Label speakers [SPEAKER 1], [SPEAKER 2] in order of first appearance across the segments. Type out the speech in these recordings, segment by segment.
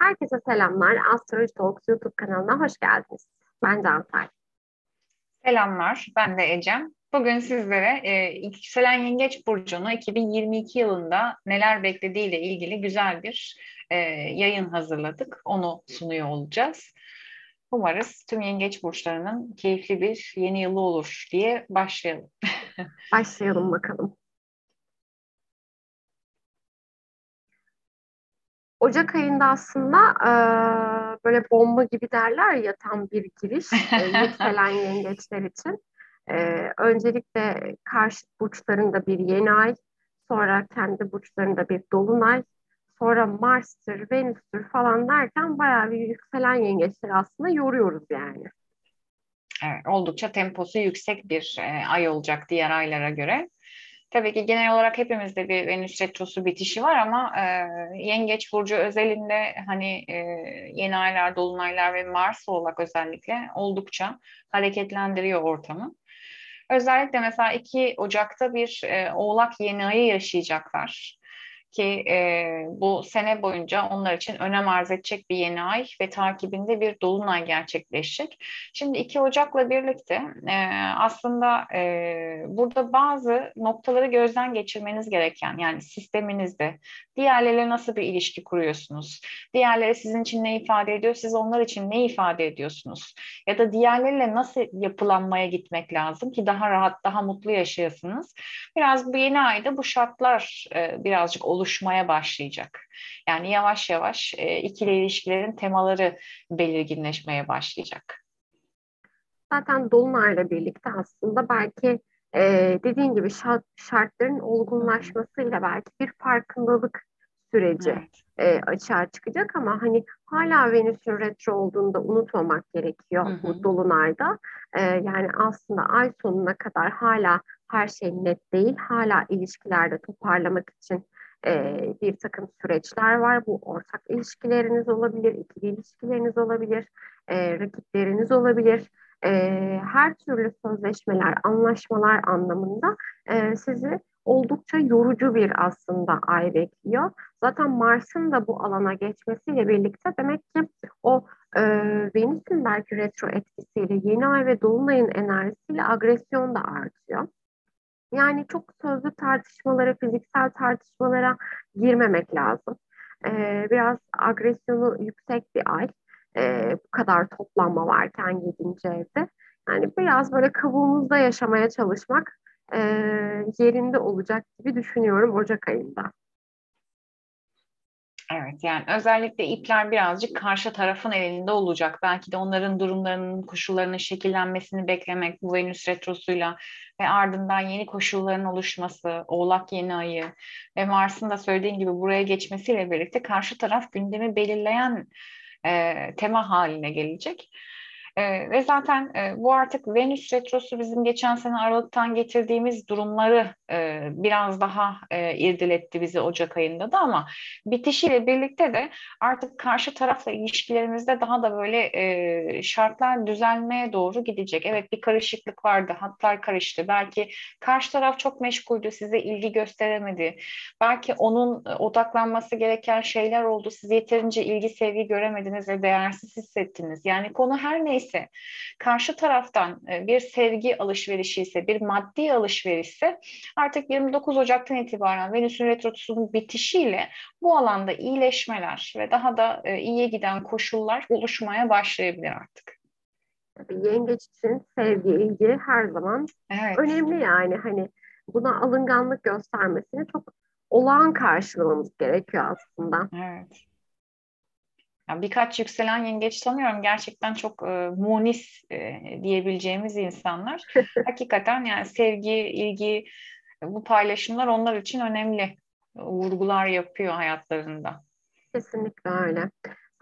[SPEAKER 1] Herkese selamlar. Astroloji Talks YouTube kanalına hoş geldiniz. Ben Cansel.
[SPEAKER 2] Selamlar, ben de Ecem. Bugün sizlere e, yükselen yengeç burcunu 2022 yılında neler beklediğiyle ilgili güzel bir e, yayın hazırladık. Onu sunuyor olacağız. Umarız tüm yengeç burçlarının keyifli bir yeni yılı olur diye başlayalım.
[SPEAKER 1] başlayalım bakalım. Ocak ayında aslında e, böyle bomba gibi derler ya tam bir giriş e, yükselen yengeçler için. E, öncelikle karşı burçlarında bir yeni ay, sonra kendi burçlarında bir dolunay, sonra Mars'tır, Venüs'tür falan derken bayağı bir yükselen yengeçleri aslında yoruyoruz yani.
[SPEAKER 2] Evet, oldukça temposu yüksek bir e, ay olacak diğer aylara göre. Tabii ki genel olarak hepimizde bir Venüs retrosu bitişi var ama e, Yengeç Burcu özelinde hani e, yeni aylar, dolunaylar ve Mars olarak özellikle oldukça hareketlendiriyor ortamı. Özellikle mesela 2 Ocak'ta bir e, Oğlak yeni ayı yaşayacaklar ki e, bu sene boyunca onlar için önem arz edecek bir yeni ay ve takibinde bir dolunay gerçekleşecek. Şimdi 2 Ocak'la birlikte e, aslında e, burada bazı noktaları gözden geçirmeniz gereken yani sisteminizde diğerleriyle nasıl bir ilişki kuruyorsunuz? Diğerleri sizin için ne ifade ediyor? Siz onlar için ne ifade ediyorsunuz? Ya da diğerleriyle nasıl yapılanmaya gitmek lazım ki daha rahat, daha mutlu yaşayasınız? Biraz bu yeni ayda bu şartlar e, birazcık olur oluşmaya başlayacak. Yani yavaş yavaş e, ikili ilişkilerin temaları belirginleşmeye başlayacak.
[SPEAKER 1] Zaten Dolunay'la birlikte aslında belki e, dediğin gibi şart, şartların olgunlaşmasıyla belki bir farkındalık süreci evet. e, açığa çıkacak ama hani hala Venüs'ün retro olduğunda unutmamak gerekiyor hı hı. bu dolunayda. E, yani aslında ay sonuna kadar hala her şey net değil. Hala ilişkilerde toparlamak için e, bir takım süreçler var. Bu ortak ilişkileriniz olabilir, ikili ilişkileriniz olabilir, e, rakipleriniz olabilir. E, her türlü sözleşmeler, anlaşmalar anlamında e, sizi oldukça yorucu bir aslında ay bekliyor. Zaten Mars'ın da bu alana geçmesiyle birlikte demek ki o e, Venüs'ün belki retro etkisiyle yeni ay ve dolunayın enerjisiyle agresyon da artıyor. Yani çok sözlü tartışmalara, fiziksel tartışmalara girmemek lazım. Ee, biraz agresyonu yüksek bir ay. Ee, bu kadar toplanma varken 7. evde. Yani biraz böyle kabuğumuzda yaşamaya çalışmak e, yerinde olacak gibi düşünüyorum Ocak ayında.
[SPEAKER 2] Evet yani özellikle ipler birazcık karşı tarafın elinde olacak. Belki de onların durumlarının, koşullarının şekillenmesini beklemek bu Venüs retrosuyla ve ardından yeni koşulların oluşması, Oğlak yeni ayı ve Mars'ın da söylediğin gibi buraya geçmesiyle birlikte karşı taraf gündemi belirleyen e, tema haline gelecek. E, ve zaten e, bu artık Venüs retrosu bizim geçen sene Aralık'tan getirdiğimiz durumları e, biraz daha e, irdiletti bizi Ocak ayında da ama bitişiyle birlikte de artık karşı tarafla ilişkilerimizde daha da böyle e, şartlar düzelmeye doğru gidecek. Evet bir karışıklık vardı, hatlar karıştı. Belki karşı taraf çok meşguldü, size ilgi gösteremedi. Belki onun e, odaklanması gereken şeyler oldu. Siz yeterince ilgi, sevgi göremediniz ve değersiz hissettiniz. Yani konu her neyse ise, karşı taraftan e, bir sevgi alışverişi ise, bir maddi alışverişse artık 29 Ocak'tan itibaren Venüs'ün retrosunun bitişiyle bu alanda iyileşmeler ve daha da e, iyiye giden koşullar oluşmaya başlayabilir artık.
[SPEAKER 1] Tabii yengeç için sevgi, ilgi her zaman evet. önemli yani hani buna alınganlık göstermesini çok olağan karşılamamız gerekiyor aslında.
[SPEAKER 2] Evet. Yani birkaç yükselen yengeç tanıyorum. Gerçekten çok e, munis e, diyebileceğimiz insanlar. Hakikaten yani sevgi, ilgi, bu paylaşımlar onlar için önemli vurgular yapıyor hayatlarında.
[SPEAKER 1] Kesinlikle öyle.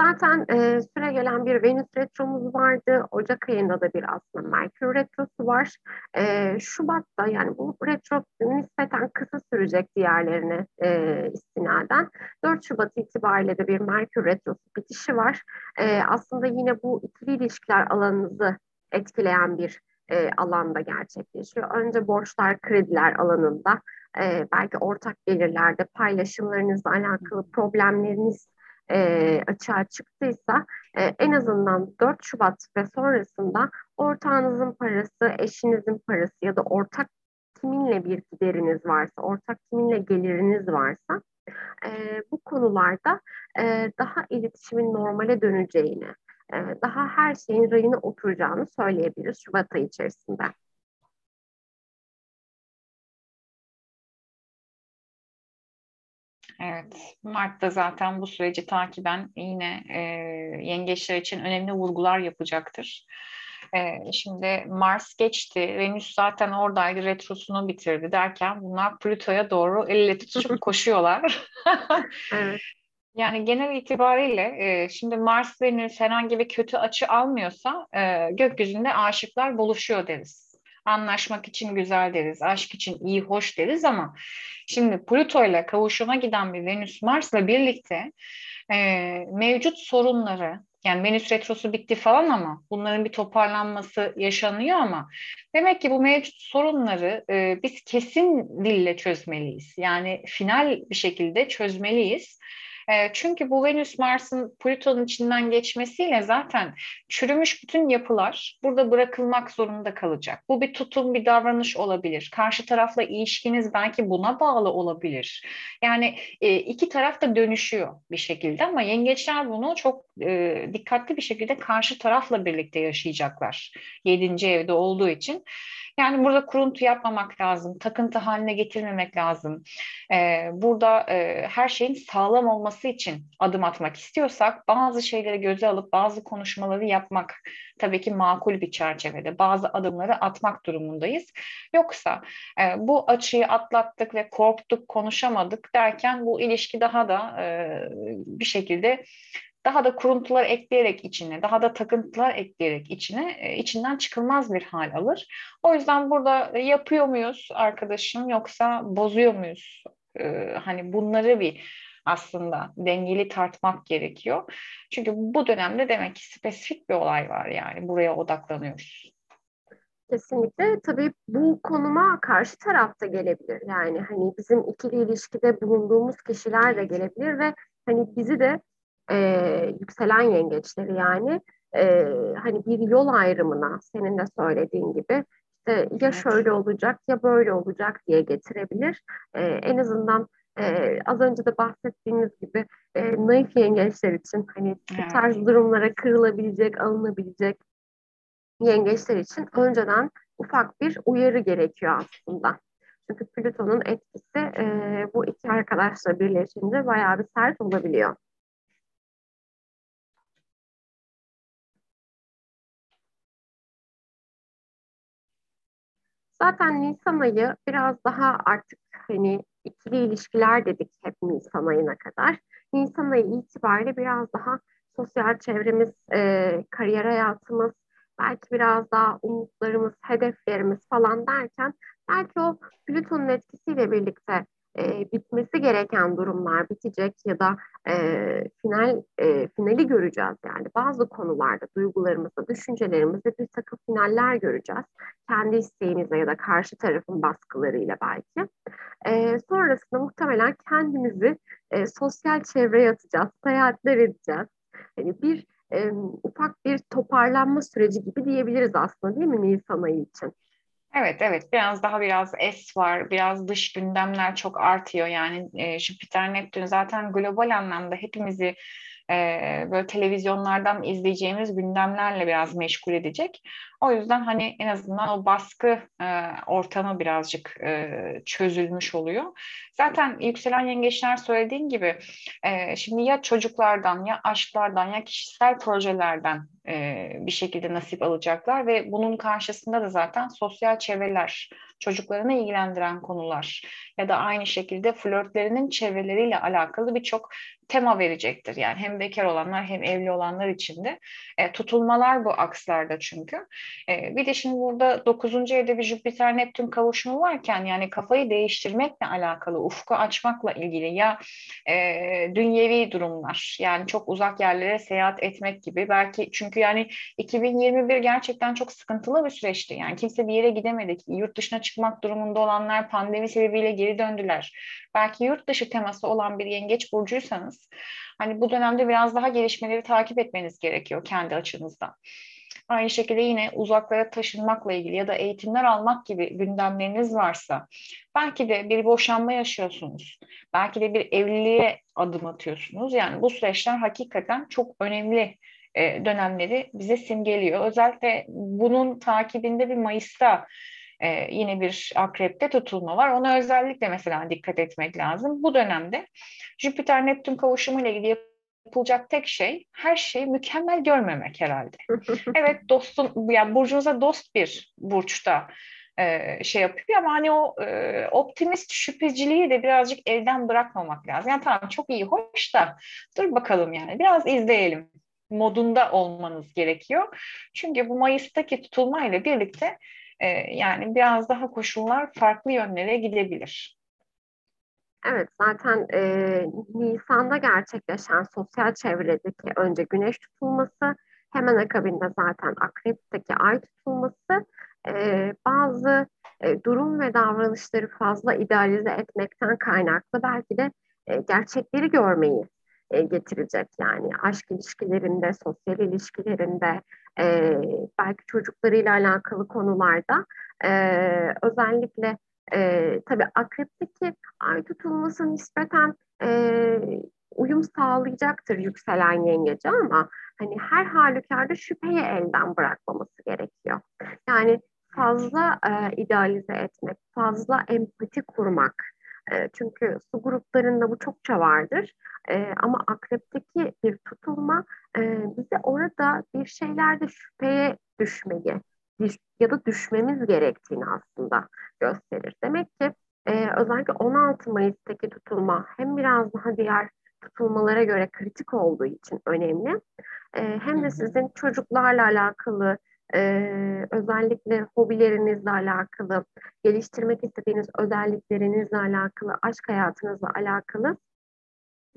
[SPEAKER 1] Zaten e, süre gelen bir Venüs retromuz vardı. Ocak ayında da bir aslında Merkür retrosu var. E, Şubat'ta yani bu retro nispeten kısa sürecek diğerlerine e, istinaden. 4 Şubat itibariyle de bir Merkür retrosu bitişi var. E, aslında yine bu ikili ilişkiler alanınızı etkileyen bir e, alanda gerçekleşiyor. Önce borçlar, krediler alanında, e, belki ortak gelirlerde paylaşımlarınızla alakalı problemleriniz e, açığa çıktıysa e, en azından 4 Şubat ve sonrasında ortağınızın parası, eşinizin parası ya da ortak kiminle bir gideriniz varsa, ortak kiminle geliriniz varsa e, bu konularda e, daha iletişimin normale döneceğini, e, daha her şeyin rayına oturacağını söyleyebiliriz Şubat ayı içerisinde.
[SPEAKER 2] Evet, Mart'ta zaten bu süreci takiben yine e, yengeçler için önemli vurgular yapacaktır. E, şimdi Mars geçti, Venüs zaten oradaydı, retrosunu bitirdi derken bunlar Plüto'ya doğru elle tutuşup koşuyorlar. evet. Yani genel itibariyle e, şimdi Mars Venüs herhangi bir kötü açı almıyorsa e, gökyüzünde aşıklar buluşuyor deriz. Anlaşmak için güzel deriz, aşk için iyi, hoş deriz ama şimdi Plüto ile kavuşuma giden bir Venüs Mars'la birlikte e, mevcut sorunları, yani Venüs retrosu bitti falan ama bunların bir toparlanması yaşanıyor ama demek ki bu mevcut sorunları e, biz kesin dille çözmeliyiz. Yani final bir şekilde çözmeliyiz. E, çünkü bu Venüs Mars'ın Plüton'un içinden geçmesiyle zaten çürümüş bütün yapılar burada bırakılmak zorunda kalacak. Bu bir tutum, bir davranış olabilir. Karşı tarafla ilişkiniz belki buna bağlı olabilir. Yani e, iki taraf da dönüşüyor bir şekilde ama yengeçler bunu çok e, dikkatli bir şekilde karşı tarafla birlikte yaşayacaklar. Yedinci evde olduğu için. Yani burada kuruntu yapmamak lazım, takıntı haline getirmemek lazım. Ee, burada e, her şeyin sağlam olması için adım atmak istiyorsak bazı şeyleri göze alıp bazı konuşmaları yapmak tabii ki makul bir çerçevede bazı adımları atmak durumundayız. Yoksa e, bu açıyı atlattık ve korktuk, konuşamadık derken bu ilişki daha da e, bir şekilde daha da kuruntular ekleyerek içine, daha da takıntılar ekleyerek içine, e, içinden çıkılmaz bir hal alır. O yüzden burada yapıyor muyuz arkadaşım yoksa bozuyor muyuz? Ee, hani bunları bir aslında dengeli tartmak gerekiyor. Çünkü bu dönemde demek ki spesifik bir olay var yani buraya odaklanıyoruz.
[SPEAKER 1] Kesinlikle. Tabii bu konuma karşı tarafta gelebilir. Yani hani bizim ikili ilişkide bulunduğumuz kişiler de gelebilir ve hani bizi de e, yükselen yengeçleri yani e, hani bir yol ayrımına senin de söylediğin gibi işte ya şöyle olacak ya böyle olacak diye getirebilir. E, en azından e, az önce de bahsettiğiniz gibi e, naif yengeçler için hani bu tarz durumlara kırılabilecek, alınabilecek yengeçler için önceden ufak bir uyarı gerekiyor aslında. Çünkü Plüton'un etkisi e, bu iki arkadaşla birleşince bayağı bir sert olabiliyor. Zaten Nisan ayı biraz daha artık hani ikili ilişkiler dedik hep Nisan ayına kadar. Nisan ayı itibariyle biraz daha sosyal çevremiz, e, kariyer hayatımız, belki biraz daha umutlarımız, hedeflerimiz falan derken belki o Plüton'un etkisiyle birlikte e, bitmesi gereken durumlar bitecek ya da e, final e, finali göreceğiz yani bazı konularda duygularımızda, düşüncelerimizde bir takım finaller göreceğiz. Kendi isteğimizle ya da karşı tarafın baskılarıyla belki. E, sonrasında muhtemelen kendimizi e, sosyal çevreye atacağız, seyahatler edeceğiz. Yani bir e, ufak bir toparlanma süreci gibi diyebiliriz aslında değil mi Nisan ayı için?
[SPEAKER 2] Evet evet. Biraz daha biraz es var biraz dış gündemler çok artıyor. Yani e, Jüpiter Neptün zaten global anlamda hepimizi e, böyle televizyonlardan izleyeceğimiz gündemlerle biraz meşgul edecek. O yüzden hani en azından o baskı e, ortamı birazcık e, çözülmüş oluyor. Zaten yükselen yengeçler söylediğin gibi e, şimdi ya çocuklardan ya aşklardan ya kişisel projelerden e, bir şekilde nasip alacaklar ve bunun karşısında da zaten sosyal çevreler, çocuklarını ilgilendiren konular ya da aynı şekilde flörtlerinin çevreleriyle alakalı birçok tema verecektir. Yani hem bekar olanlar hem evli olanlar için de e, tutulmalar bu akslarda çünkü. E, bir de şimdi burada 9. evde bir Jüpiter Neptün kavuşumu varken yani kafayı değiştirmekle alakalı, ufku açmakla ilgili ya e, dünyevi durumlar yani çok uzak yerlere seyahat etmek gibi belki çünkü yani 2021 gerçekten çok sıkıntılı bir süreçti. Yani kimse bir yere gidemedi. Yurt dışına çıkmak durumunda olanlar pandemi sebebiyle geri döndüler. Belki yurt dışı teması olan bir yengeç burcuysanız hani bu dönemde biraz daha gelişmeleri takip etmeniz gerekiyor kendi açınızdan. Aynı şekilde yine uzaklara taşınmakla ilgili ya da eğitimler almak gibi gündemleriniz varsa, belki de bir boşanma yaşıyorsunuz, belki de bir evliliğe adım atıyorsunuz. Yani bu süreçler hakikaten çok önemli e, dönemleri bize simgeliyor. Özellikle bunun takibinde bir Mayıs'ta e, yine bir akrepte tutulma var. Ona özellikle mesela dikkat etmek lazım. Bu dönemde Jüpiter-Neptün kavuşumu ile ilgili yapılacak tek şey her şeyi mükemmel görmemek herhalde. evet dostun yani burcunuza dost bir burçta e, şey yapıyor ama hani o e, optimist şüpheciliği de birazcık elden bırakmamak lazım. Yani tamam çok iyi hoş da dur bakalım yani biraz izleyelim modunda olmanız gerekiyor. Çünkü bu Mayıs'taki tutulmayla birlikte e, yani biraz daha koşullar farklı yönlere gidebilir.
[SPEAKER 1] Evet, zaten e, Nisan'da gerçekleşen sosyal çevredeki önce güneş tutulması, hemen akabinde zaten akrepteki ay tutulması e, bazı e, durum ve davranışları fazla idealize etmekten kaynaklı belki de e, gerçekleri görmeyi e, getirecek. Yani aşk ilişkilerinde, sosyal ilişkilerinde, e, belki çocuklarıyla alakalı konularda e, özellikle e, tabii akrepteki ay tutulması nispeten e, uyum sağlayacaktır yükselen yengece ama hani her halükarda şüpheyi elden bırakmaması gerekiyor. Yani fazla e, idealize etmek, fazla empati kurmak. E, çünkü su gruplarında bu çokça vardır. E, ama akrepteki bir tutulma e, bize orada bir şeylerde şüpheye düşmeyi, ya da düşmemiz gerektiğini aslında gösterir. Demek ki e, özellikle 16 Mayıs'taki tutulma hem biraz daha diğer tutulmalara göre kritik olduğu için önemli. E, hem de sizin çocuklarla alakalı, e, özellikle hobilerinizle alakalı, geliştirmek istediğiniz özelliklerinizle alakalı, aşk hayatınızla alakalı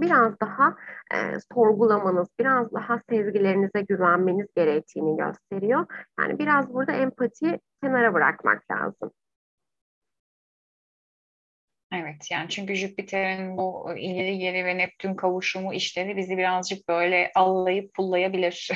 [SPEAKER 1] biraz daha e, sorgulamanız, biraz daha sezgilerinize güvenmeniz gerektiğini gösteriyor. Yani biraz burada empati kenara bırakmak lazım.
[SPEAKER 2] Evet yani çünkü Jüpiter'in bu ileri geri ve Neptün kavuşumu işleri bizi birazcık böyle allayıp pullayabilir.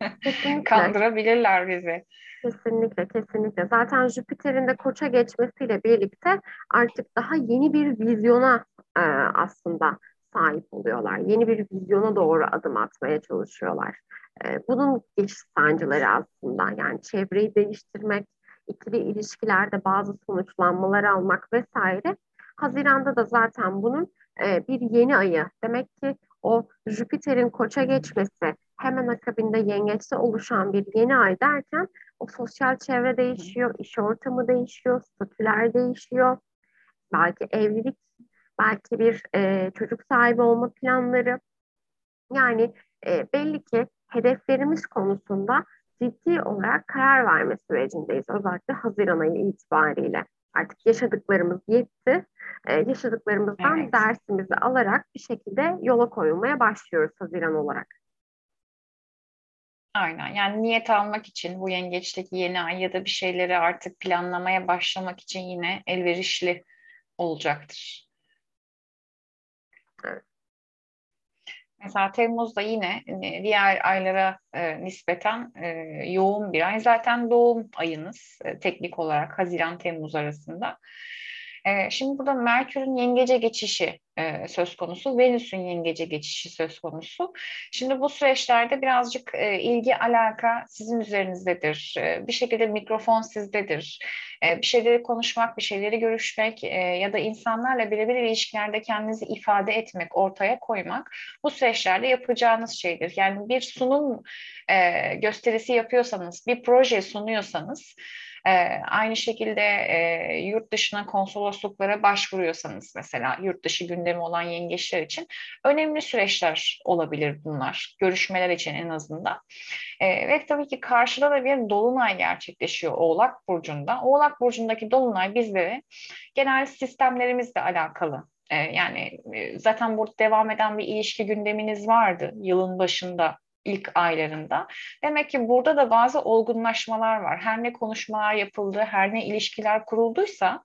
[SPEAKER 2] Kandırabilirler bizi.
[SPEAKER 1] Kesinlikle, kesinlikle. Zaten Jüpiter'in de koça geçmesiyle birlikte artık daha yeni bir vizyona e, aslında sahip oluyorlar. Yeni bir vizyona doğru adım atmaya çalışıyorlar. E, bunun geçiş sancıları aslında yani çevreyi değiştirmek, ikili ilişkilerde bazı sonuçlanmalar almak vesaire. Haziranda da zaten bunun e, bir yeni ayı. Demek ki o Jüpiter'in koça geçmesi hemen akabinde yengeçte oluşan bir yeni ay derken o sosyal çevre değişiyor, iş ortamı değişiyor, statüler değişiyor. Belki evlilik belki bir e, çocuk sahibi olma planları. Yani e, belli ki hedeflerimiz konusunda ciddi olarak karar verme sürecindeyiz. Özellikle Haziran ayı itibariyle. Artık yaşadıklarımız yetti. Ee, yaşadıklarımızdan evet. dersimizi alarak bir şekilde yola koyulmaya başlıyoruz Haziran olarak.
[SPEAKER 2] Aynen. Yani niyet almak için bu yengeçteki yeni ay ya da bir şeyleri artık planlamaya başlamak için yine elverişli olacaktır. Mesela Temmuz'da yine e, diğer aylara e, nispeten e, yoğun bir ay. Zaten doğum ayınız e, teknik olarak Haziran-Temmuz arasında. E, şimdi burada Merkür'ün yengece geçişi e, söz konusu, Venüs'ün yengece geçişi söz konusu. Şimdi bu süreçlerde birazcık e, ilgi, alaka sizin üzerinizdedir. E, bir şekilde mikrofon sizdedir. Bir şeyleri konuşmak, bir şeyleri görüşmek ya da insanlarla birebir ilişkilerde kendinizi ifade etmek, ortaya koymak bu süreçlerde yapacağınız şeydir. Yani bir sunum gösterisi yapıyorsanız, bir proje sunuyorsanız, e, aynı şekilde e, yurt dışına konsolosluklara başvuruyorsanız mesela yurt dışı gündemi olan yengeçler için önemli süreçler olabilir bunlar. Görüşmeler için en azından. E, ve tabii ki karşıda da bir dolunay gerçekleşiyor Oğlak Burcu'nda. Oğlak Burcu'ndaki dolunay bizlere genel sistemlerimizle alakalı yani zaten burada devam eden bir ilişki gündeminiz vardı yılın başında ilk aylarında. Demek ki burada da bazı olgunlaşmalar var. Her ne konuşmalar yapıldı, her ne ilişkiler kurulduysa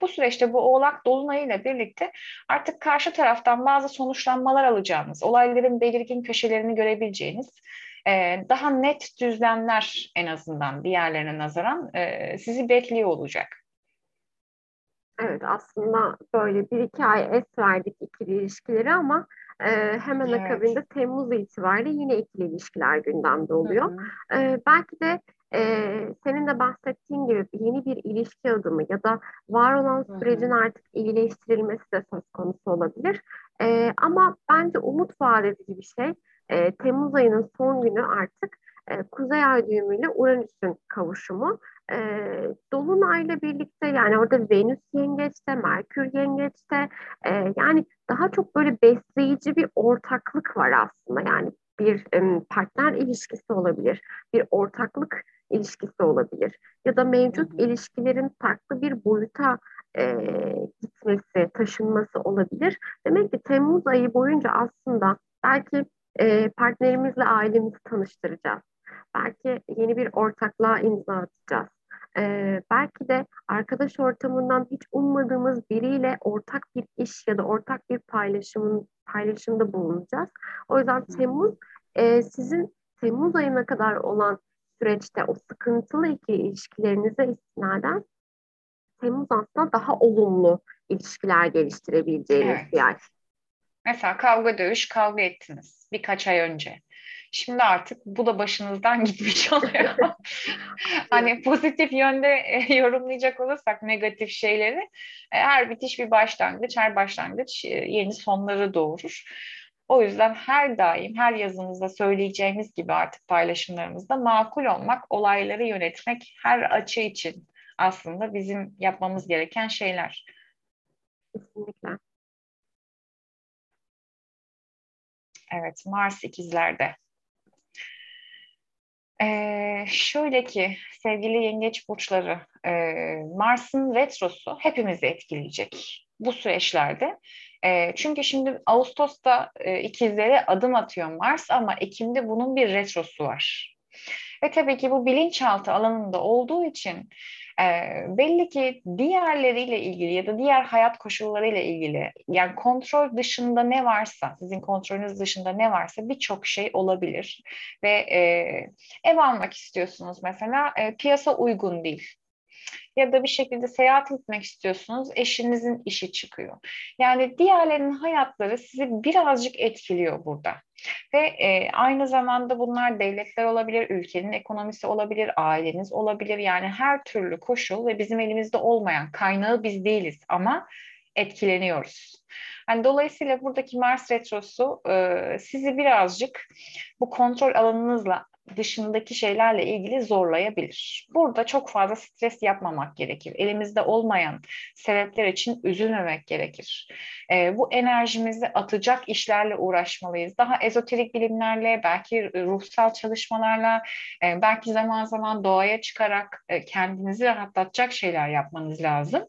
[SPEAKER 2] bu süreçte bu oğlak dolunayıyla birlikte artık karşı taraftan bazı sonuçlanmalar alacağınız, olayların belirgin köşelerini görebileceğiniz e, daha net düzlemler en azından diğerlerine nazaran e, sizi bekliyor olacak.
[SPEAKER 1] Evet aslında böyle bir iki ay es verdik ikili ilişkileri ama e, hemen evet. akabinde Temmuz itibariyle yine ikili ilişkiler gündemde oluyor. Hı hı. E, belki de e, senin de bahsettiğin gibi yeni bir ilişki adımı ya da var olan sürecin artık iyileştirilmesi de söz konusu olabilir. E, ama bence umut vaat edici bir şey. E, Temmuz ayının son günü artık e, Kuzey Ay düğümüyle Uranüs'ün kavuşumu e, Dolunay'la birlikte yani orada Venüs yengeçte, Merkür yengeçte e, yani daha çok böyle besleyici bir ortaklık var aslında yani bir e, partner ilişkisi olabilir, bir ortaklık ilişkisi olabilir ya da mevcut ilişkilerin farklı bir boyuta e, gitmesi, taşınması olabilir. Demek ki Temmuz ayı boyunca aslında belki e, partnerimizle ailemizi tanıştıracağız. Belki yeni bir ortaklığa imza atacağız. Ee, belki de arkadaş ortamından hiç ummadığımız biriyle ortak bir iş ya da ortak bir paylaşımın paylaşımda bulunacağız. O yüzden Temmuz e, sizin Temmuz ayına kadar olan süreçte o sıkıntılı iki ilişkilerinize istinaden Temmuz aslında daha olumlu ilişkiler geliştirebileceğiniz evet. bir ay.
[SPEAKER 2] Mesela kavga dövüş kavga ettiniz birkaç ay önce. Şimdi artık bu da başınızdan gitmiş oluyor. hani pozitif yönde e, yorumlayacak olursak negatif şeyleri e, her bitiş bir başlangıç, her başlangıç e, yeni sonları doğurur. O yüzden her daim her yazımızda söyleyeceğimiz gibi artık paylaşımlarımızda makul olmak, olayları yönetmek her açı için aslında bizim yapmamız gereken şeyler. Kesinlikle. Evet, Mars ikizlerde. Ee, şöyle ki sevgili yengeç burçları, e, Mars'ın retrosu hepimizi etkileyecek bu süreçlerde. E, çünkü şimdi Ağustos'ta e, ikizlere adım atıyor Mars ama Ekim'de bunun bir retrosu var. Ve tabii ki bu bilinçaltı alanında olduğu için e, belli ki diğerleriyle ilgili ya da diğer hayat koşullarıyla ilgili yani kontrol dışında ne varsa sizin kontrolünüz dışında ne varsa birçok şey olabilir. Ve e, ev almak istiyorsunuz mesela e, piyasa uygun değil ya da bir şekilde seyahat etmek istiyorsunuz, eşinizin işi çıkıyor. Yani diğerlerinin hayatları sizi birazcık etkiliyor burada. Ve e, aynı zamanda bunlar devletler olabilir, ülkenin ekonomisi olabilir, aileniz olabilir. Yani her türlü koşul ve bizim elimizde olmayan kaynağı biz değiliz ama etkileniyoruz. Yani dolayısıyla buradaki Mars retrosu e, sizi birazcık bu kontrol alanınızla dışındaki şeylerle ilgili zorlayabilir. Burada çok fazla stres yapmamak gerekir. Elimizde olmayan sebepler için üzülmemek gerekir. E, bu enerjimizi atacak işlerle uğraşmalıyız. Daha ezoterik bilimlerle, belki ruhsal çalışmalarla, e, belki zaman zaman doğaya çıkarak e, kendinizi rahatlatacak şeyler yapmanız lazım.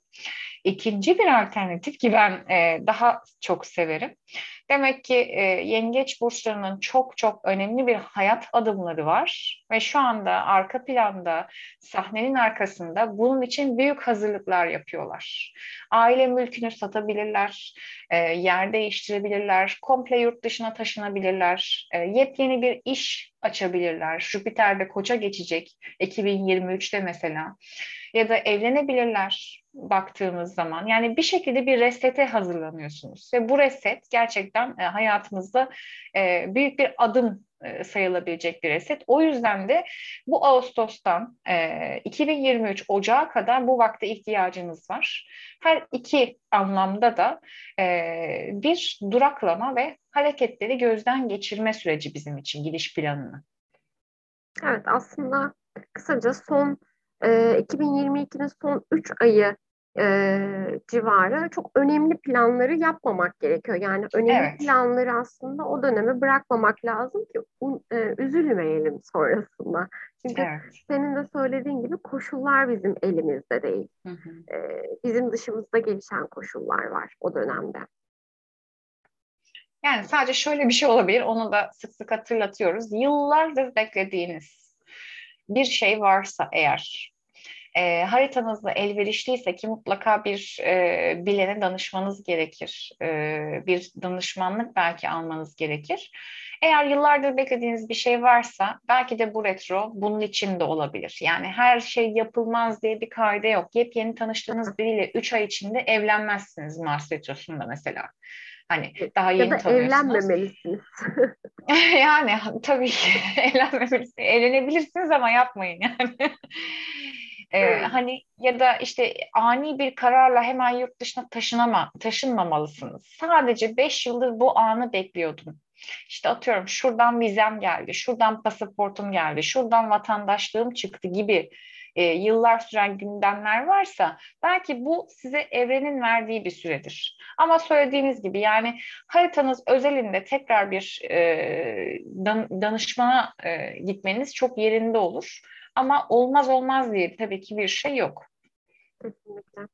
[SPEAKER 2] İkinci bir alternatif ki ben e, daha çok severim. Demek ki e, yengeç burçlarının çok çok önemli bir hayat adımları var ve şu anda arka planda sahnenin arkasında bunun için büyük hazırlıklar yapıyorlar. Aile mülkünü satabilirler, e, yer değiştirebilirler, komple yurt dışına taşınabilirler, e, yepyeni bir iş açabilirler. Jüpiter'de koça geçecek 2023'te mesela ya da evlenebilirler baktığımız zaman. Yani bir şekilde bir resete hazırlanıyorsunuz ve bu reset gerçekten e, hayatımızda e, büyük bir adım e, sayılabilecek bir reset. O yüzden de bu Ağustos'tan e, 2023 Ocağı kadar bu vakte ihtiyacınız var. Her iki anlamda da bir duraklama ve hareketleri gözden geçirme süreci bizim için gidiş planını.
[SPEAKER 1] Evet aslında kısaca son e, 2022'nin son 3 ayı e, civarı çok önemli planları yapmamak gerekiyor. Yani önemli evet. planları aslında o döneme bırakmamak lazım ki e, üzülmeyelim sonrasında. Çünkü evet. senin de söylediğin gibi koşullar bizim elimizde değil. Hı hı. E, bizim dışımızda gelişen koşullar var o dönemde.
[SPEAKER 2] Yani sadece şöyle bir şey olabilir, onu da sık sık hatırlatıyoruz. Yıllardır beklediğiniz bir şey varsa eğer, e, haritanızda elverişliyse ki mutlaka bir e, bilene danışmanız gerekir. E, bir danışmanlık belki almanız gerekir. Eğer yıllardır beklediğiniz bir şey varsa belki de bu retro bunun için de olabilir. Yani her şey yapılmaz diye bir kaide yok. Yepyeni tanıştığınız biriyle 3 ay içinde evlenmezsiniz Mars retrosunda mesela. Hani daha yeni
[SPEAKER 1] ya da
[SPEAKER 2] tanıyorsunuz.
[SPEAKER 1] evlenmemelisiniz.
[SPEAKER 2] yani tabii ki evlenmemelisiniz. Evlenebilirsiniz ama yapmayın yani. Ee, hani ya da işte ani bir kararla hemen yurt dışına taşınama, taşınmamalısınız. Sadece beş yıldır bu anı bekliyordum. İşte atıyorum şuradan vizem geldi, şuradan pasaportum geldi, şuradan vatandaşlığım çıktı gibi e, yıllar süren gündemler varsa belki bu size evrenin verdiği bir süredir. Ama söylediğiniz gibi yani haritanız özelinde tekrar bir e, dan, danışmana e, gitmeniz çok yerinde olur. Ama olmaz olmaz diye tabii ki bir şey yok.
[SPEAKER 1] Kesinlikle.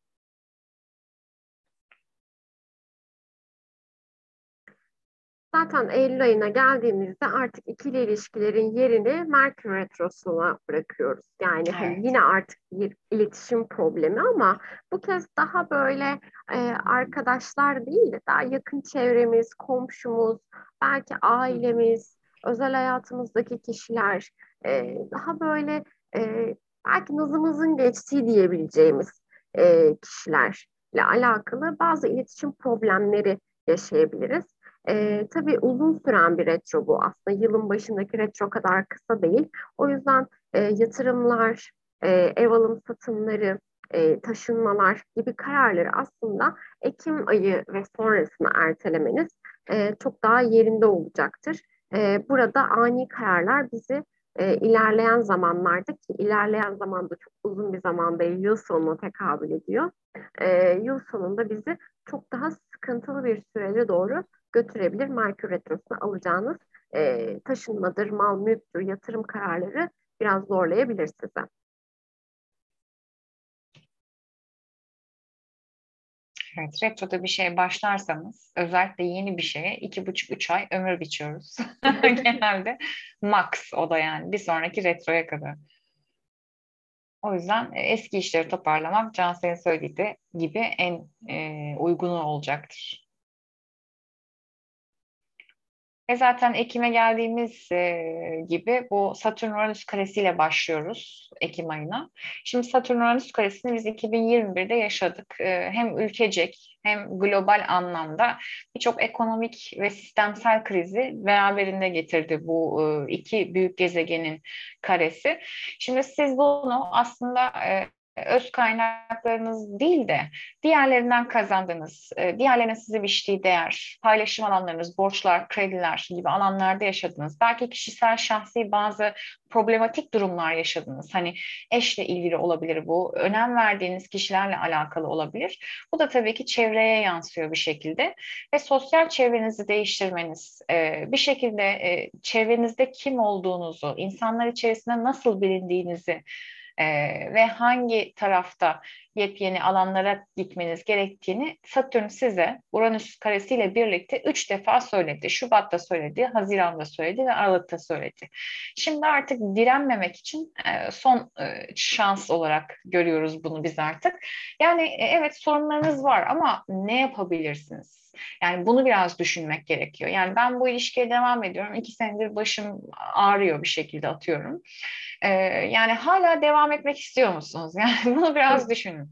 [SPEAKER 1] Zaten Eylül ayına geldiğimizde artık ikili ilişkilerin yerini Merkür Retrosu'na bırakıyoruz. Yani hani
[SPEAKER 2] Evet.
[SPEAKER 1] yine artık bir iletişim problemi ama bu kez daha böyle e, arkadaşlar değil de daha yakın çevremiz, komşumuz, belki ailemiz, özel hayatımızdaki kişiler, e, daha böyle e, belki nazımızın geçtiği diyebileceğimiz e, kişilerle alakalı bazı iletişim problemleri yaşayabiliriz. E, tabii uzun süren bir retro bu aslında. Yılın başındaki retro kadar kısa değil. O yüzden e, yatırımlar, e, ev alım satımları, e, taşınmalar gibi kararları aslında Ekim ayı ve sonrasını ertelemeniz e, çok daha yerinde olacaktır. E, burada ani kararlar bizi e, ilerleyen zamanlarda ki ilerleyen zamanda çok uzun bir zamanda yıl sonuna tekabül ediyor. E, yıl sonunda bizi çok daha sıkıntılı bir sürece doğru götürebilir. Merkür Retrosu'na alacağınız e, taşınmadır, mal mülktür, yatırım kararları biraz zorlayabilir size.
[SPEAKER 2] Evet, retroda bir şeye başlarsanız özellikle yeni bir şeye iki buçuk üç ay ömür biçiyoruz. Genelde max o da yani bir sonraki retroya kadar. O yüzden e, eski işleri toparlamak Cansel'in söylediği gibi en e, uygunu olacaktır. Ve zaten Ekim'e geldiğimiz e, gibi bu Satürn-Uranüs karesiyle başlıyoruz Ekim ayına. Şimdi Satürn-Uranüs karesini biz 2021'de yaşadık. E, hem ülkecek hem global anlamda birçok ekonomik ve sistemsel krizi beraberinde getirdi bu e, iki büyük gezegenin karesi. Şimdi siz bunu aslında e, öz kaynaklarınız değil de diğerlerinden kazandığınız, e, diğerlerine size biçtiği değer, paylaşım alanlarınız, borçlar, krediler gibi alanlarda yaşadınız. Belki kişisel, şahsi bazı problematik durumlar yaşadınız. Hani eşle ilgili olabilir bu, önem verdiğiniz kişilerle alakalı olabilir. Bu da tabii ki çevreye yansıyor bir şekilde ve sosyal çevrenizi değiştirmeniz, e, bir şekilde e, çevrenizde kim olduğunuzu, insanlar içerisinde nasıl bilindiğinizi e, ve hangi tarafta yepyeni alanlara gitmeniz gerektiğini Satürn size Uranüs karesiyle birlikte üç defa söyledi. Şubat'ta söyledi, Haziran'da söyledi ve Aralık'ta söyledi. Şimdi artık direnmemek için e, son e, şans olarak görüyoruz bunu biz artık. Yani e, evet sorunlarınız var ama ne yapabilirsiniz? Yani bunu biraz düşünmek gerekiyor. Yani ben bu ilişkiye devam ediyorum. İki senedir başım ağrıyor bir şekilde atıyorum. Ee, yani hala devam etmek istiyor musunuz? Yani bunu biraz düşünün.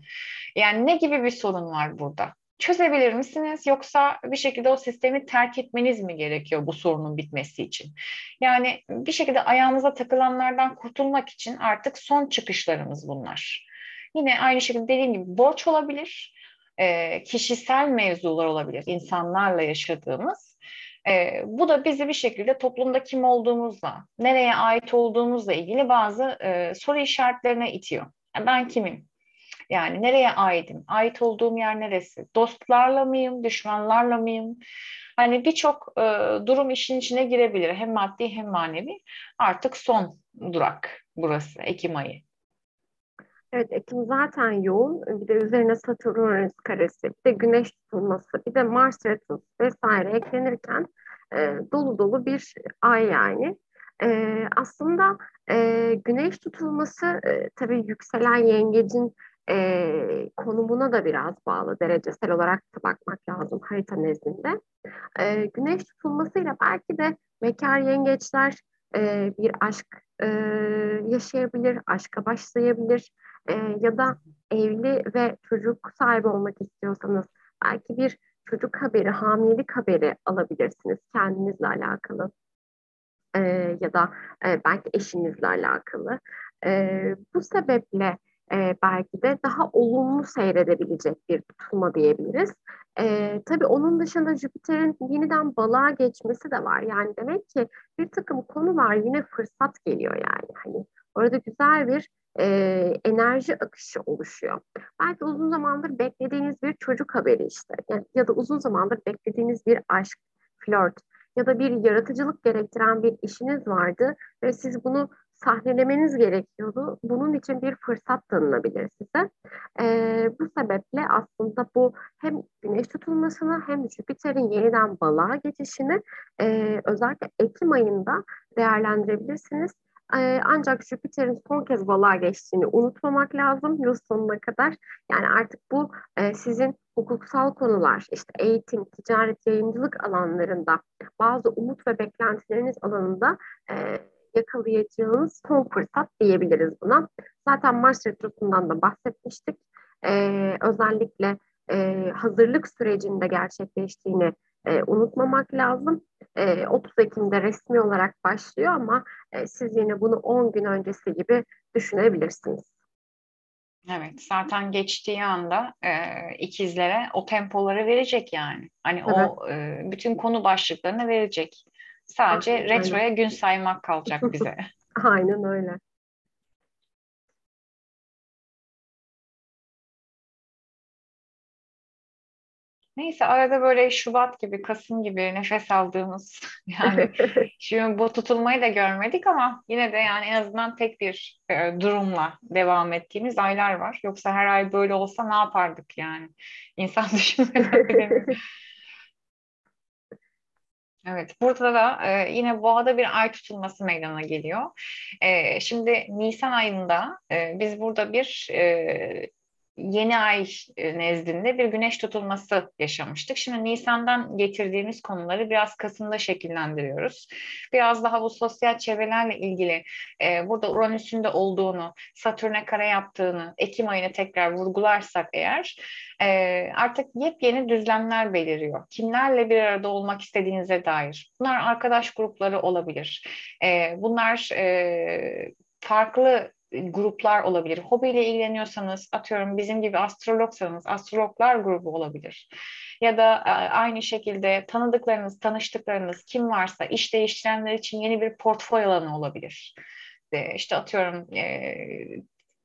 [SPEAKER 2] Yani ne gibi bir sorun var burada? Çözebilir misiniz yoksa bir şekilde o sistemi terk etmeniz mi gerekiyor bu sorunun bitmesi için? Yani bir şekilde ayağımıza takılanlardan kurtulmak için artık son çıkışlarımız bunlar. Yine aynı şekilde dediğim gibi borç olabilir, kişisel mevzular olabilir, insanlarla yaşadığımız. E, bu da bizi bir şekilde toplumda kim olduğumuzla, nereye ait olduğumuzla ilgili bazı e, soru işaretlerine itiyor. Yani ben kimim? Yani nereye aitim? Ait olduğum yer neresi? Dostlarla mıyım? Düşmanlarla mıyım? Hani birçok e, durum işin içine girebilir. Hem maddi hem manevi. Artık son durak burası Ekim ayı.
[SPEAKER 1] Evet, Ekim zaten yoğun. Bir de üzerine Satürn karesi, bir de Güneş tutulması, bir de Mars retrosu vesaire eklenirken e, dolu dolu bir ay yani. E, aslında e, Güneş tutulması e, tabii yükselen yengecin e, konumuna da biraz bağlı. Derecesel olarak da bakmak lazım harita nezdinde. E, güneş tutulmasıyla belki de mekar yengeçler e, bir aşk e, yaşayabilir, aşka başlayabilir e, ya da evli ve çocuk sahibi olmak istiyorsanız belki bir çocuk haberi, hamilelik haberi alabilirsiniz kendinizle alakalı e, ya da e, belki eşinizle alakalı. E, bu sebeple e, belki de daha olumlu seyredebilecek bir tutulma diyebiliriz. E, tabii onun dışında Jüpiter'in yeniden balığa geçmesi de var. Yani demek ki bir takım konular yine fırsat geliyor yani. Hani orada güzel bir e, enerji akışı oluşuyor. Belki uzun zamandır beklediğiniz bir çocuk haberi işte yani, ya da uzun zamandır beklediğiniz bir aşk, flört ya da bir yaratıcılık gerektiren bir işiniz vardı ve siz bunu sahnelemeniz gerekiyordu. Bunun için bir fırsat tanınabilir size. E, bu sebeple aslında bu hem güneş tutulmasını hem Jüpiter'in yeniden balığa geçişini e, özellikle Ekim ayında değerlendirebilirsiniz. Ancak Jüpiter'in son kez balığa geçtiğini unutmamak lazım yıl sonuna kadar. Yani artık bu sizin hukuksal konular, işte eğitim, ticaret, yayıncılık alanlarında bazı umut ve beklentileriniz alanında yakalayacağınız son fırsat diyebiliriz buna. Zaten Mars Retrosu'ndan da bahsetmiştik. Özellikle e, hazırlık sürecinde gerçekleştiğini e, unutmamak lazım. E, 30 Ekim'de resmi olarak başlıyor ama e, siz yine bunu 10 gün öncesi gibi düşünebilirsiniz.
[SPEAKER 2] Evet, zaten geçtiği anda e, ikizlere o tempoları verecek yani. Hani evet. o e, bütün konu başlıklarını verecek. Sadece Aynen. retroya gün saymak kalacak bize.
[SPEAKER 1] Aynen öyle.
[SPEAKER 2] Neyse arada böyle Şubat gibi, Kasım gibi nefes aldığımız yani şimdi bu tutulmayı da görmedik ama yine de yani en azından tek bir e, durumla devam ettiğimiz aylar var. Yoksa her ay böyle olsa ne yapardık yani? İnsan düşünmeden Evet, burada da e, yine boğada bir ay tutulması meydana geliyor. E, şimdi Nisan ayında e, biz burada bir e, yeni ay e, nezdinde bir güneş tutulması yaşamıştık. Şimdi Nisan'dan getirdiğimiz konuları biraz Kasım'da şekillendiriyoruz. Biraz daha bu sosyal çevrelerle ilgili e, burada Uranüs'ün de olduğunu, Satürn'e kare yaptığını, Ekim ayını tekrar vurgularsak eğer e, artık yepyeni düzlemler beliriyor. Kimlerle bir arada olmak istediğinize dair. Bunlar arkadaş grupları olabilir. E, bunlar e, farklı gruplar olabilir. Hobiyle ilgileniyorsanız atıyorum bizim gibi astrologsanız astrologlar grubu olabilir. Ya da e, aynı şekilde tanıdıklarınız, tanıştıklarınız kim varsa iş değiştirenler için yeni bir portföy alanı olabilir. İşte atıyorum e,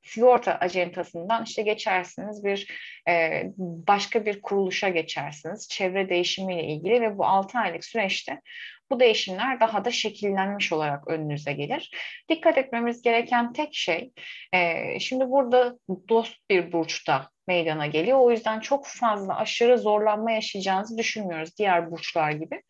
[SPEAKER 2] sigorta acentasından işte geçersiniz bir e, başka bir kuruluşa geçersiniz çevre değişimiyle ilgili ve bu 6 aylık süreçte bu değişimler daha da şekillenmiş olarak önünüze gelir. Dikkat etmemiz gereken tek şey, e, şimdi burada dost bir burçta meydana geliyor. O yüzden çok fazla aşırı zorlanma yaşayacağınızı düşünmüyoruz diğer burçlar gibi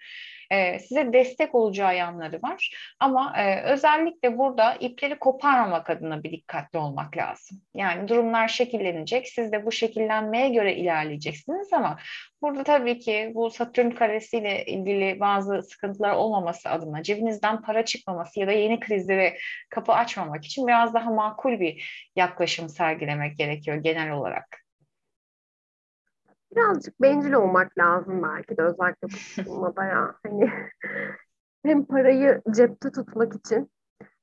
[SPEAKER 2] e, size destek olacağı yanları var. Ama e, özellikle burada ipleri koparmamak adına bir dikkatli olmak lazım. Yani durumlar şekillenecek. Siz de bu şekillenmeye göre ilerleyeceksiniz ama burada tabii ki bu Satürn karesiyle ilgili bazı sıkıntılar olmaması adına cebinizden para çıkmaması ya da yeni krizlere kapı açmamak için biraz daha makul bir yaklaşım sergilemek gerekiyor genel olarak
[SPEAKER 1] birazcık bencil olmak lazım belki de özellikle bu durumda ya. Hani hem parayı cepte tutmak için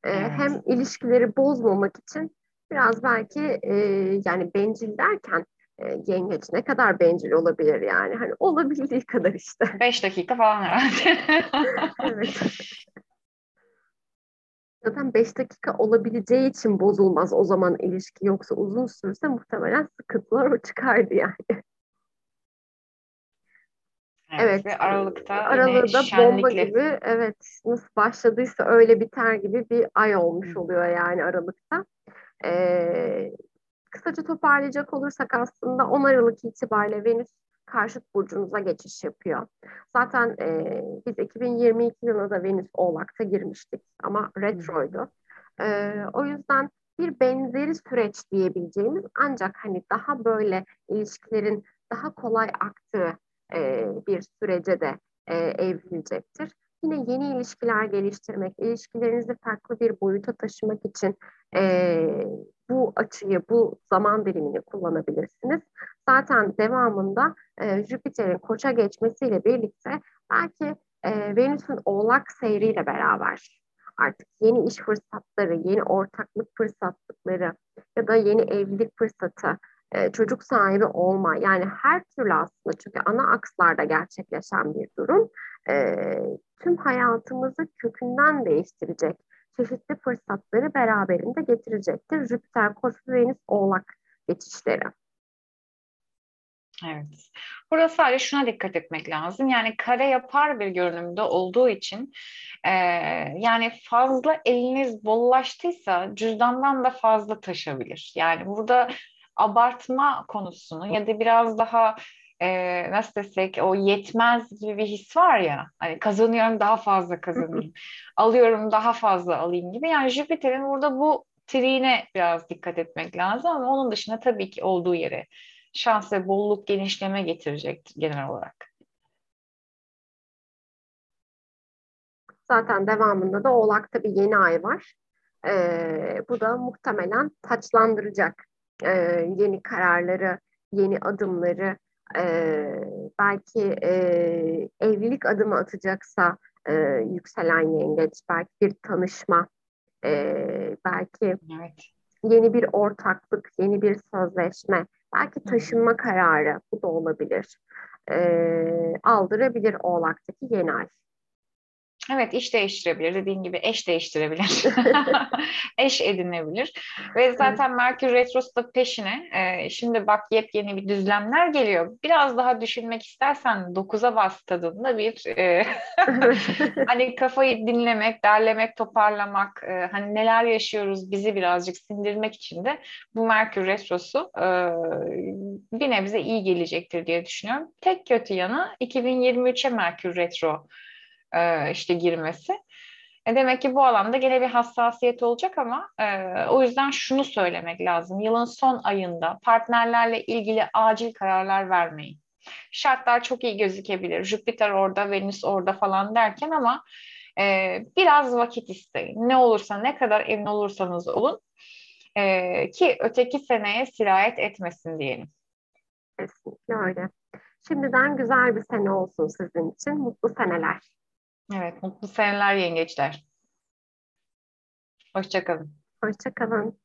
[SPEAKER 1] e, evet. hem ilişkileri bozmamak için biraz belki e, yani bencil derken e, yengeç ne kadar bencil olabilir yani hani olabildiği kadar işte.
[SPEAKER 2] Beş dakika falan herhalde.
[SPEAKER 1] evet. Zaten beş dakika olabileceği için bozulmaz o zaman ilişki yoksa uzun sürse muhtemelen sıkıntılar çıkardı yani.
[SPEAKER 2] Evet, evet. Ve Aralık'ta
[SPEAKER 1] Aralık'ta bomba gibi evet nasıl başladıysa öyle biter gibi bir ay olmuş oluyor yani Aralık'ta. Ee, kısaca toparlayacak olursak aslında 10 Aralık itibariyle Venüs karşıt burcunuza geçiş yapıyor. Zaten e, biz 2022 yılında da Venüs Oğlak'ta girmiştik ama retroydu. E, o yüzden bir benzeri süreç diyebileceğimiz ancak hani daha böyle ilişkilerin daha kolay aktığı e, bir sürece de e, evrilecektir. Yine yeni ilişkiler geliştirmek, ilişkilerinizi farklı bir boyuta taşımak için e, bu açıyı, bu zaman dilimini kullanabilirsiniz. Zaten devamında e, Jüpiter'in koça geçmesiyle birlikte belki e, Venüs'ün oğlak seyriyle beraber artık yeni iş fırsatları, yeni ortaklık fırsatlıkları ya da yeni evlilik fırsatı, e, çocuk sahibi olma yani her türlü aslında çünkü ana akslarda gerçekleşen bir durum e, tüm hayatımızı kökünden değiştirecek çeşitli fırsatları beraberinde getirecektir. Jüpiter, Koç ve Venüs Oğlak geçişleri.
[SPEAKER 2] Evet. Burada sadece şuna dikkat etmek lazım. Yani kare yapar bir görünümde olduğu için e, yani fazla eliniz bollaştıysa cüzdandan da fazla taşabilir. Yani burada abartma konusunu ya da biraz daha e, nasıl desek o yetmez gibi bir his var ya hani kazanıyorum daha fazla kazanayım alıyorum daha fazla alayım gibi yani Jüpiter'in burada bu triğine biraz dikkat etmek lazım ama onun dışında tabii ki olduğu yere şans ve bolluk genişleme getirecektir genel olarak.
[SPEAKER 1] Zaten devamında da Oğlak'ta bir yeni ay var. Ee, bu da muhtemelen taçlandıracak ee, yeni kararları, yeni adımları, e, belki e, evlilik adımı atacaksa e, yükselen yengeç, belki bir tanışma, e, belki evet. yeni bir ortaklık, yeni bir sözleşme, belki taşınma kararı bu da olabilir. E, aldırabilir Oğlak'taki yeni ay.
[SPEAKER 2] Evet iş değiştirebilir. Dediğin gibi eş değiştirebilir. eş edinebilir. Ve zaten Merkür Retrosu da peşine. E, şimdi bak yepyeni bir düzlemler geliyor. Biraz daha düşünmek istersen 9'a bas tadında bir e, hani kafayı dinlemek, derlemek, toparlamak, e, hani neler yaşıyoruz bizi birazcık sindirmek için de bu Merkür Retrosu e, bir nebze iyi gelecektir diye düşünüyorum. Tek kötü yanı 2023'e Merkür Retro e, işte girmesi. E demek ki bu alanda gene bir hassasiyet olacak ama e, o yüzden şunu söylemek lazım. Yılın son ayında partnerlerle ilgili acil kararlar vermeyin. Şartlar çok iyi gözükebilir. Jüpiter orada, Venüs orada falan derken ama e, biraz vakit isteyin. Ne olursa, ne kadar emin olursanız olun e, ki öteki seneye sirayet etmesin diyelim.
[SPEAKER 1] Kesinlikle öyle. Şimdiden güzel bir sene olsun sizin için. Mutlu seneler.
[SPEAKER 2] Evet, mutlu seneler yengeçler. Hoşçakalın.
[SPEAKER 1] Hoşçakalın.